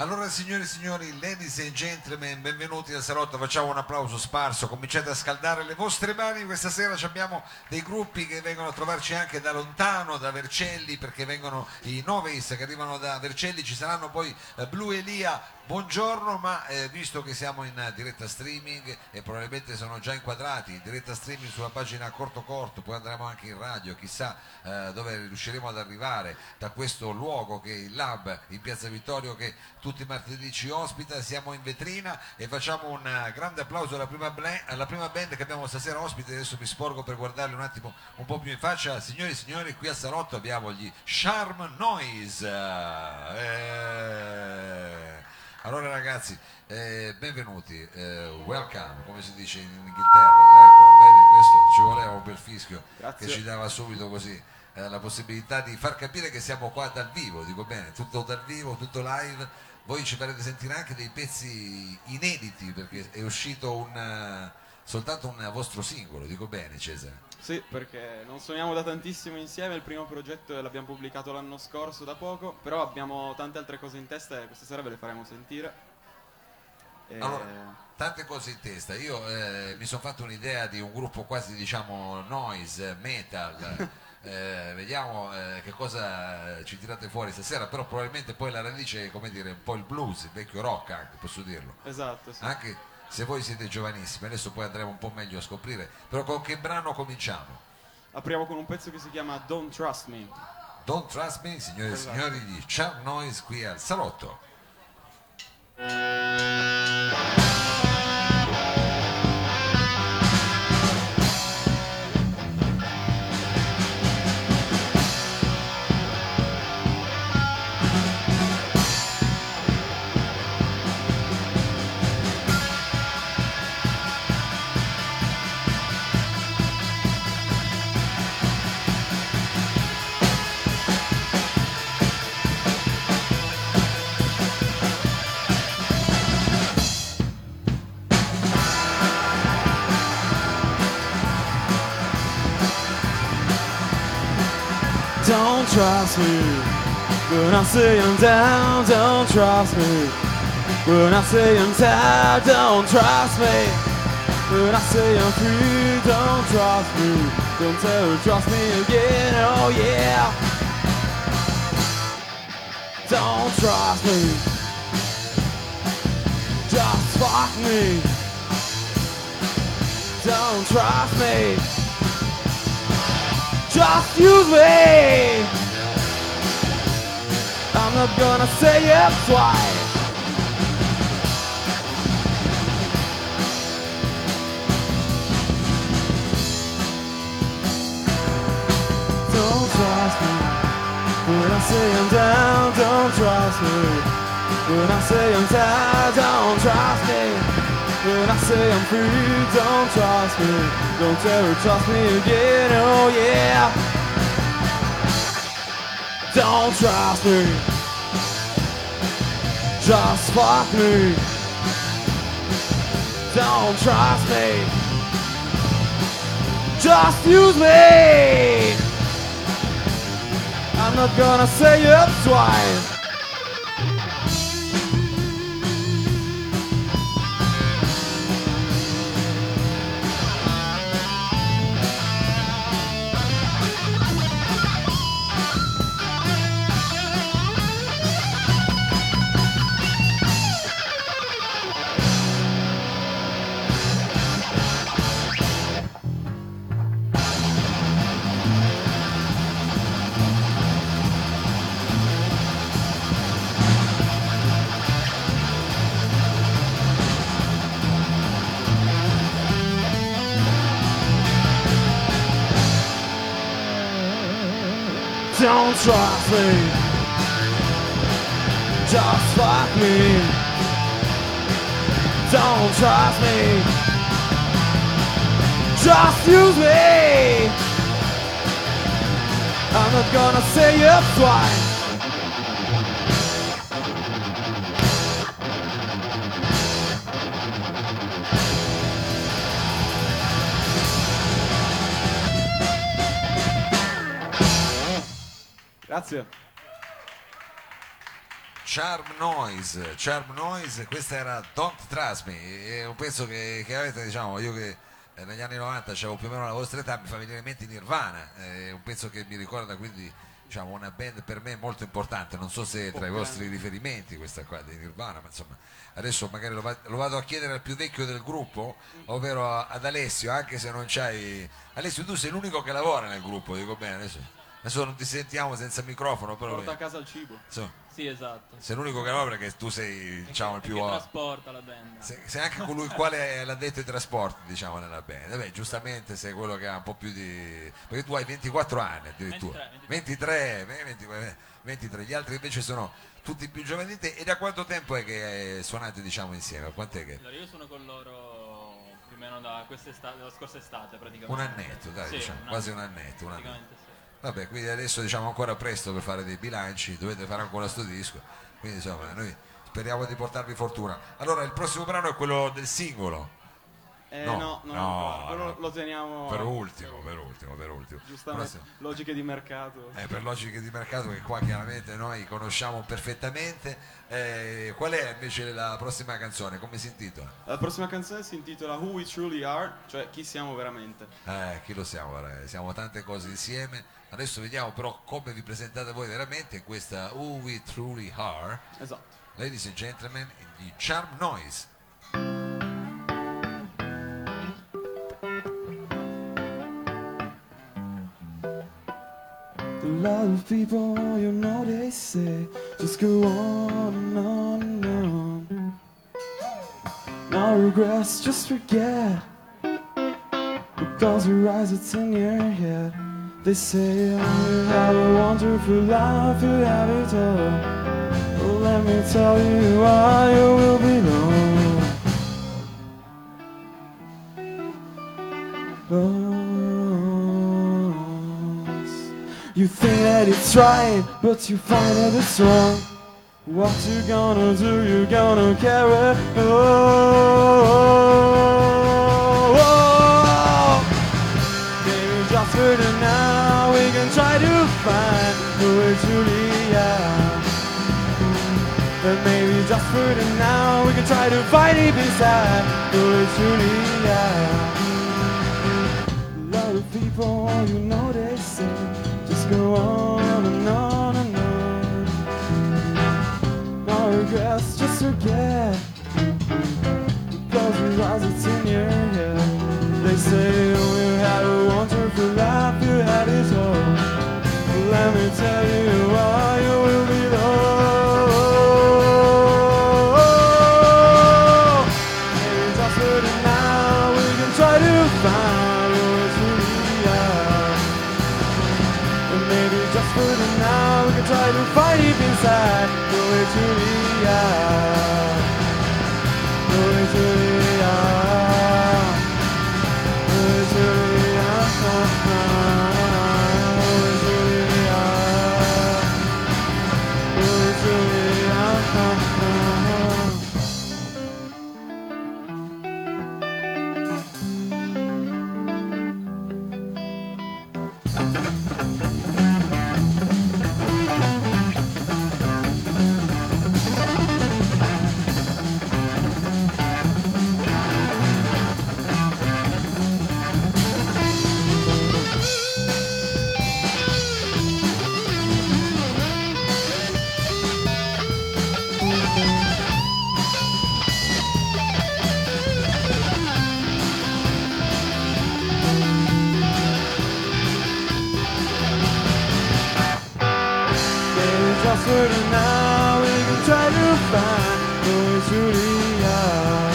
Allora signori e signori, ladies and gentlemen, benvenuti al salotto, facciamo un applauso sparso, cominciate a scaldare le vostre mani, questa sera abbiamo dei gruppi che vengono a trovarci anche da lontano, da Vercelli, perché vengono i Novis che arrivano da Vercelli, ci saranno poi eh, Blu Elia, buongiorno, ma eh, visto che siamo in diretta streaming e probabilmente sono già inquadrati in diretta streaming sulla pagina Corto Corto, poi andremo anche in radio, chissà eh, dove riusciremo ad arrivare da questo luogo che è il Lab in Piazza Vittorio che tutti i martedì ci ospita, siamo in vetrina e facciamo un eh, grande applauso alla prima, alla prima band che abbiamo stasera ospite, adesso mi sporgo per guardarli un attimo un po' più in faccia, signori e signori qui a Salotto abbiamo gli Charm Noise. Eh, allora ragazzi, eh, benvenuti, eh, welcome, come si dice in Inghilterra, ecco, vedi, questo ci voleva un bel fischio Grazie. che ci dava subito così eh, la possibilità di far capire che siamo qua dal vivo, dico bene, tutto dal vivo, tutto live, voi ci farete sentire anche dei pezzi inediti perché è uscito un, soltanto un vostro singolo, dico bene Cesare. Sì, perché non suoniamo da tantissimo insieme, il primo progetto l'abbiamo pubblicato l'anno scorso da poco, però abbiamo tante altre cose in testa e questa sera ve le faremo sentire. E- Allora, tante cose in testa. Io eh, mi sono fatto un'idea di un gruppo quasi diciamo noise, metal. Eh, vediamo eh, che cosa ci tirate fuori stasera, però probabilmente poi la radice è come dire un po' il blues, il vecchio rock anche, posso dirlo. Esatto, sì. Anche se voi siete giovanissimi, adesso poi andremo un po' meglio a scoprire. Però con che brano cominciamo? Apriamo con un pezzo che si chiama Don't Trust Me. Don't Trust Me, signore e Esatto. signori, di Charm Noise qui al Salotto. Don't trust me when I say I'm down. Don't trust me when I say I'm tired. Don't trust me when I say I'm free. Don't trust me. Don't ever trust me again. Oh yeah. Don't trust me. Just fuck me. Don't trust me. Just use me. I'm not gonna say it twice. Don't trust me when I say I'm down. Don't trust me when I say I'm tired. Don't trust me when I say I'm free. Don't trust me. Don't ever trust me again. Oh yeah. Don't trust me. Just fuck me. Don't trust me. Just use me. I'm not gonna say it twice. Don't trust me. Just fuck me. Don't trust me. Just use me. I'm not gonna say it twice. Grazie. Charm Noise, Charm Noise, questa era Don't Trust Me, è un pezzo che, che avete, diciamo, io che eh, negli anni 90 avevo più o meno la vostra età, mi fa venire in mente Nirvana, è un pezzo che mi ricorda quindi diciamo, una band per me molto importante, non so se è tra i vostri riferimenti questa qua di Nirvana, ma insomma adesso magari lo, va- lo vado a chiedere al più vecchio del gruppo, ovvero ad Alessio, anche se non c'hai... Alessio tu sei l'unico che lavora nel gruppo, dico bene, adesso, adesso non ti sentiamo senza microfono, però... Porta a casa il cibo. insomma, Sì, esatto. sei l'unico che lavora perché tu sei diciamo, il Che più... trasporta la band. Sei, sei anche colui il quale è l'addetto ai trasporti, diciamo, nella band. Vabbè, giustamente sei quello che ha un po' più di. perché tu hai 24 anni addirittura. 23, 23, 23, 23. Gli altri invece sono tutti più giovani di te. E da quanto tempo è che suonate, diciamo, insieme? Quant'è che? Allora, io sono con loro più o meno da quest'estate, dalla scorsa estate praticamente. Un annetto, dai, Sì, diciamo, un quasi un annetto. Un annetto. Vabbè, quindi adesso diciamo ancora presto per fare dei bilanci, dovete fare ancora sto disco. Quindi insomma, noi speriamo di portarvi fortuna. Allora, il prossimo brano è quello del singolo. Eh No, no, no, no, no. lo teniamo Per ultimo, per ultimo, per ultimo. giustamente Prossimo. logiche di mercato. Eh, per logiche di mercato che qua chiaramente noi conosciamo perfettamente. Eh, qual è invece la prossima canzone? Come si intitola? La prossima canzone si intitola Who We Truly Are, cioè chi siamo veramente. Eh, chi lo siamo? guarda, Siamo tante cose insieme. Adesso vediamo però come vi presentate voi veramente in questa Who We Truly Are. Esatto. Ladies and gentlemen, the Charm Noise. Lot of people, you know, they say, just go on and on and on. No regrets, just forget. Because you rise, it's in your head. They say, oh, you have a wonderful life, you have it all. Well, let me tell you why you will belong. You think that it's right, but you find that it's wrong. What you gonna do? You gonna carry? Oh, oh. maybe just for the now we can try to find who we truly are. But maybe just for the now we can try to find it beside who we truly are. A lot of people, you know on and on and on. No regrets, just forget. Because we rise, it's in your head. They say, you had a wonderful life, you had it all. Let me tell you why closer to now. We can try to find the way to the eye.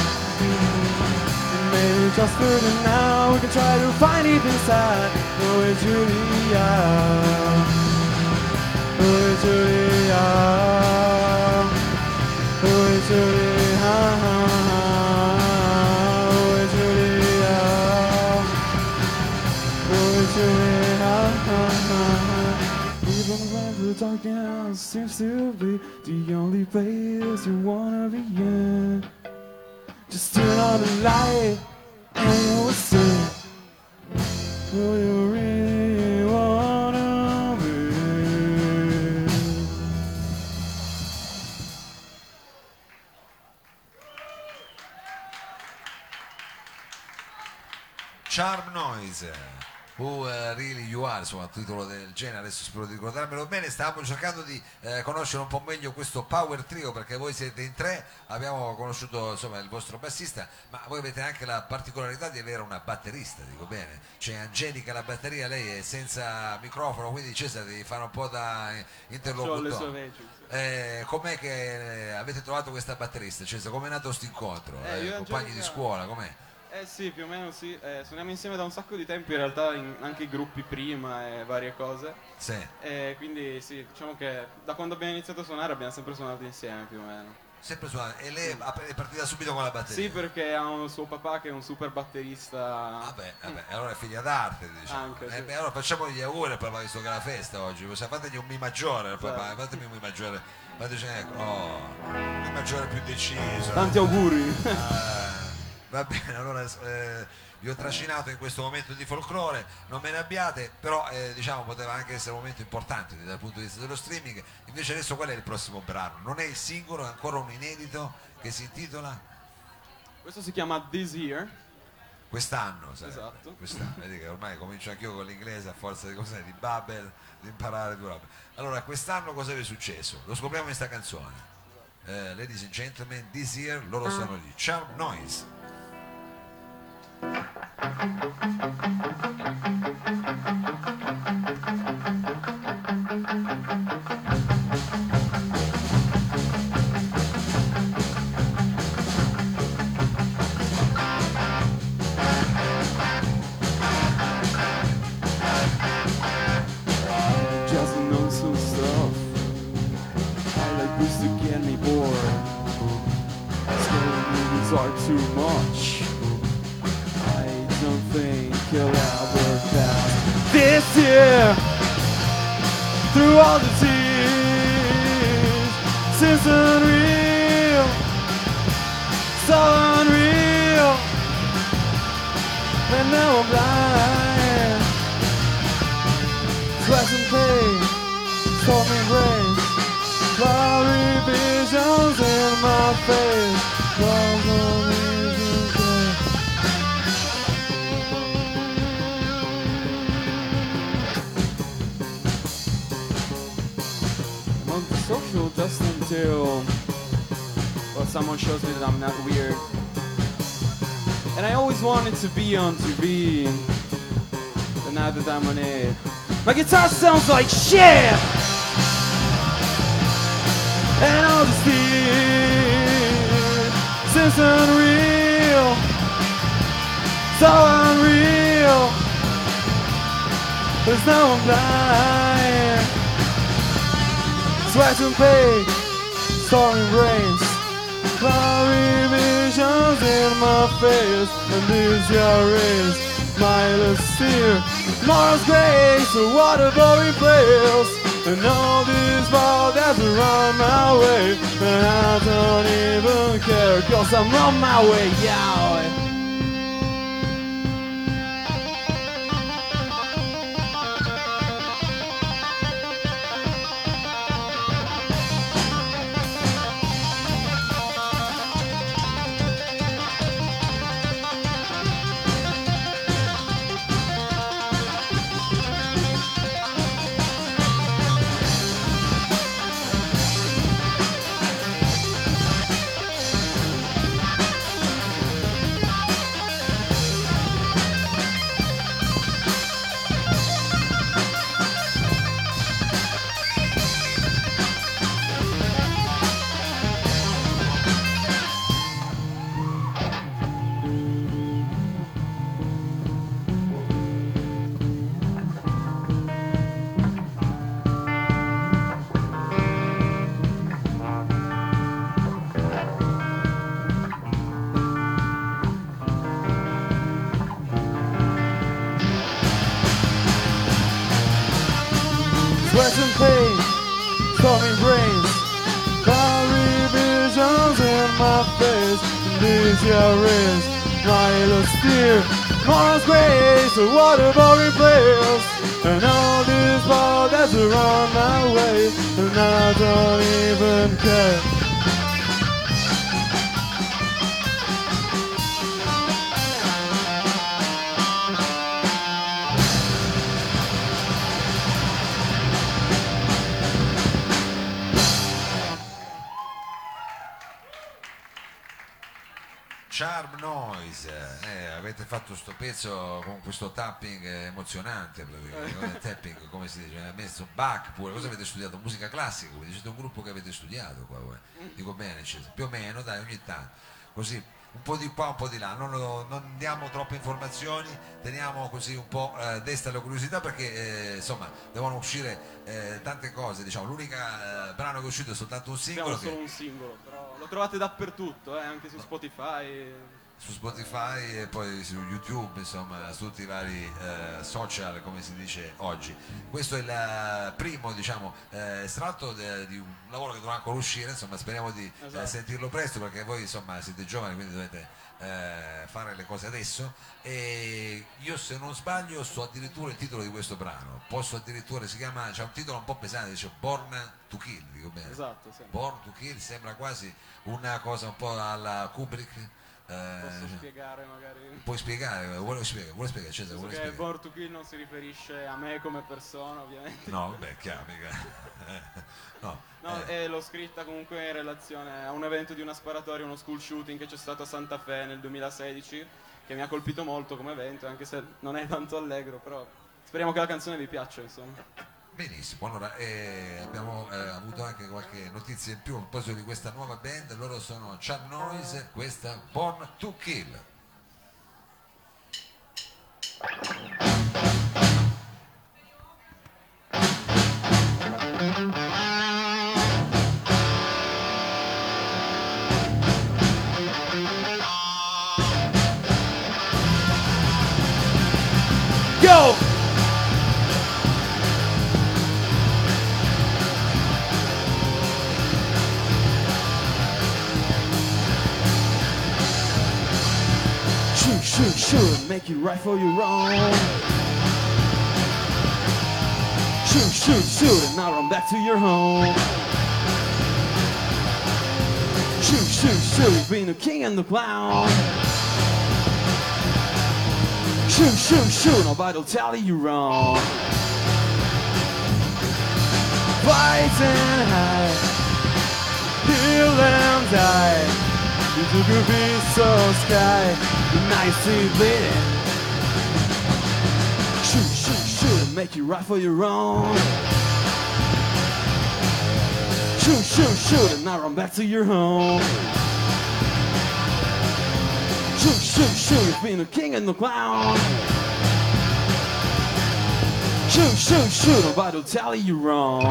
Maybe just for now, we can try to find it inside. The way to the eye. The way to the eye. The way to the seems to be the only place you wanna be in. Just turn on the light and you will see who you really wanna be. Charm Noise. Who eh, Really You Are, insomma, titolo del genere, adesso spero di ricordarmelo bene. Stavamo cercando di eh, conoscere un po' meglio questo Power Trio perché voi siete in tre, abbiamo conosciuto insomma il vostro bassista, ma voi avete anche la particolarità di avere una batterista, dico bene. C'è Angelica la batteria, lei è senza microfono, quindi Cesare devi fare un po' da eh, interlocutore. Eh, com'è che eh, avete trovato questa batterista? Cesare, com'è nato questo incontro? Eh, io e compagni di Angelica- scuola, com'è? Eh sì, più o meno sì. Eh, suoniamo insieme da un sacco di tempo, in realtà in- anche i gruppi prima e varie cose. Sì. E quindi sì, diciamo che da quando abbiamo iniziato a suonare abbiamo sempre suonato insieme più o meno. Sempre suonare. E lei è partita subito con la batteria? Sì, perché ha un suo papà che è un super batterista. Vabbè, vabbè, allora è figlia d'arte, diciamo. Anche, Eh sì. beh, allora facciamo gli auguri al papà visto che è la festa oggi. Possiamo- Fategli un mi maggiore al papà, Certo. fatemi un mi maggiore. Fateci ecco, oh, un mi maggiore più deciso. Tanti auguri. Eh, va bene, allora eh, vi ho trascinato in questo momento di folklore, non me ne abbiate, però eh, diciamo poteva anche essere un momento importante dal punto di vista dello streaming. Invece adesso qual è il prossimo brano? Non è il singolo, è ancora un inedito che si intitola Questo si chiama This Year. Quest'anno, sarebbe. Esatto. Quest'anno. Vedi che ormai comincio anch'io con l'inglese a forza di cos'è, di Babel, di imparare due robe. Allora, quest'anno cosa vi è successo? Lo scopriamo in questa canzone. Eh, ladies and gentlemen, this year loro sono gli Charm Noise. Thank you. Storming rain, cloudy visions in my face. I'm just until well someone shows me that I'm not weird. And I always wanted to be on TV. But now that I'm on it, my guitar sounds like shit! And all this fear seems unreal, so unreal. There's no one blind. Sweat and pain, storming rains, cloudy visions in my face, and this year is mindless fear. Tomorrow's grace, a waterboarding place, and all this ball that's around my way, and I don't even care, cause I'm on my way, yeah. Is mindless fear, Mars grace, a waterboarding place. And all this ball that's around my way, and I don't even care. Charm Noise, eh, avete fatto sto pezzo con questo tapping emozionante, praticamente. tapping come si dice, avete messo Bach pure, cosa avete studiato? Musica classica, quindi siete un gruppo che avete studiato qua voi, dico bene, cioè, più o meno, dai, ogni tanto, così un po' di qua, un po' di là, non, lo- non diamo troppe informazioni, teniamo così un po' eh, desta la curiosità perché eh, insomma devono uscire eh, tante cose, diciamo, l'unica eh, brano che è uscito è soltanto un singolo che solo un singolo, però lo trovate dappertutto, eh, anche su Spotify. Su Spotify e poi su YouTube, insomma, su tutti i vari eh, social, come si dice oggi. Questo è il eh, primo, diciamo, eh, estratto de- di un lavoro che dovrà ancora uscire, insomma, speriamo di eh, Esatto. sentirlo presto perché voi, insomma, siete giovani, quindi dovete eh, fare le cose adesso e io se non sbaglio so addirittura il titolo di questo brano posso addirittura si chiama c'è un titolo un po' pesante dice Born to Kill dico bene Esatto, sì. Born to Kill sembra quasi una cosa un po' alla Kubrick eh, Posso spiegare magari. Puoi spiegare? Vuole spiegare? Vuole spiegare? Cesare, vuole spiegare? Born to Kill non si riferisce a me come persona, ovviamente. No, vabbè, è chiaro, mica. no, No, eh, e l'ho scritta comunque in relazione a un evento di una sparatoria, uno school shooting che c'è stato a Santa Fe nel 2016, che mi ha colpito molto come evento, anche se non è tanto allegro, però speriamo che la canzone vi piaccia, insomma. Benissimo. Allora, eh, abbiamo eh, avuto anche qualche notizia in più a proposito di questa nuova band. Loro sono Chad Noise, questa Born to Kill. Make it right for your own. Shoot, shoot, shoot, and now run back to your home. Shoot, shoot, shoot, being the king and the clown. Shoot, shoot, shoot, nobody'll tell you wrong. Fight and hide, heal and die. A piece of sky, sea bleeding. Shoot, shoot, shoot, make you right for your own. Shoot, shoot, shoot, and now run back to your home. Shoot, shoot, shoot, you've been a king and the clown. Shoot, shoot, shoot, nobody'll tell you wrong.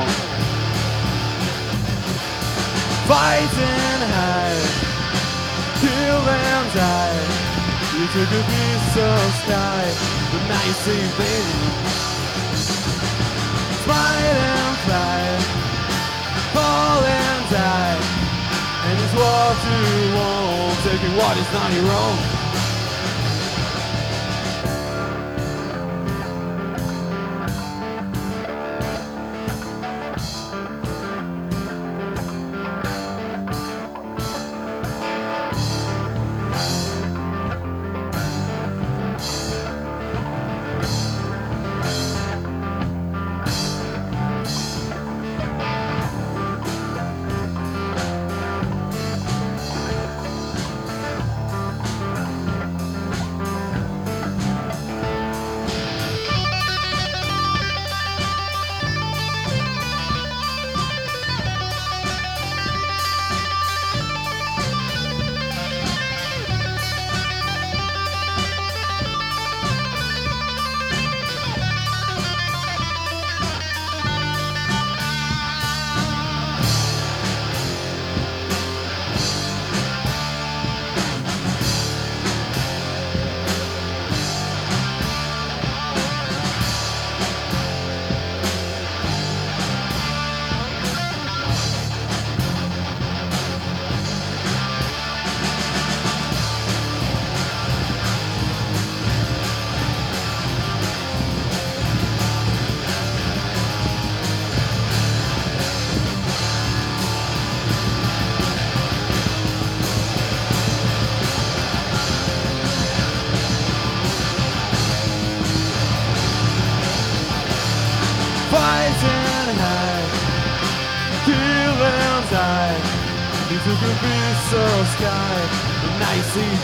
Fight and hide, kill and die. You took a piece of sky, but now you see, baby. Smile and fly, fall and die. And it's what you want, taking what is not your own.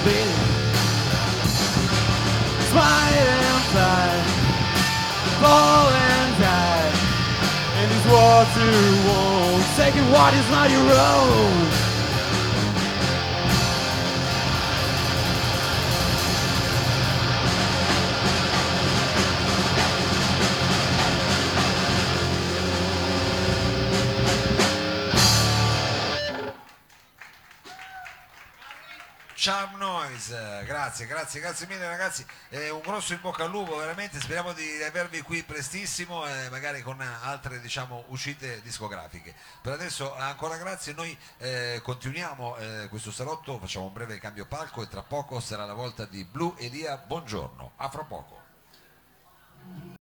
Sleeping. Smile and fly, fall and die. And these words you won't what is not your own. Charm Noise, grazie, grazie, grazie mille ragazzi, Eh, un grosso in bocca al lupo veramente, speriamo di avervi qui prestissimo e magari con altre diciamo, uscite discografiche. Per adesso ancora grazie, noi eh, continuiamo eh, questo salotto, facciamo un breve cambio palco e tra poco sarà la volta di Blu Elia, buongiorno, a fra poco.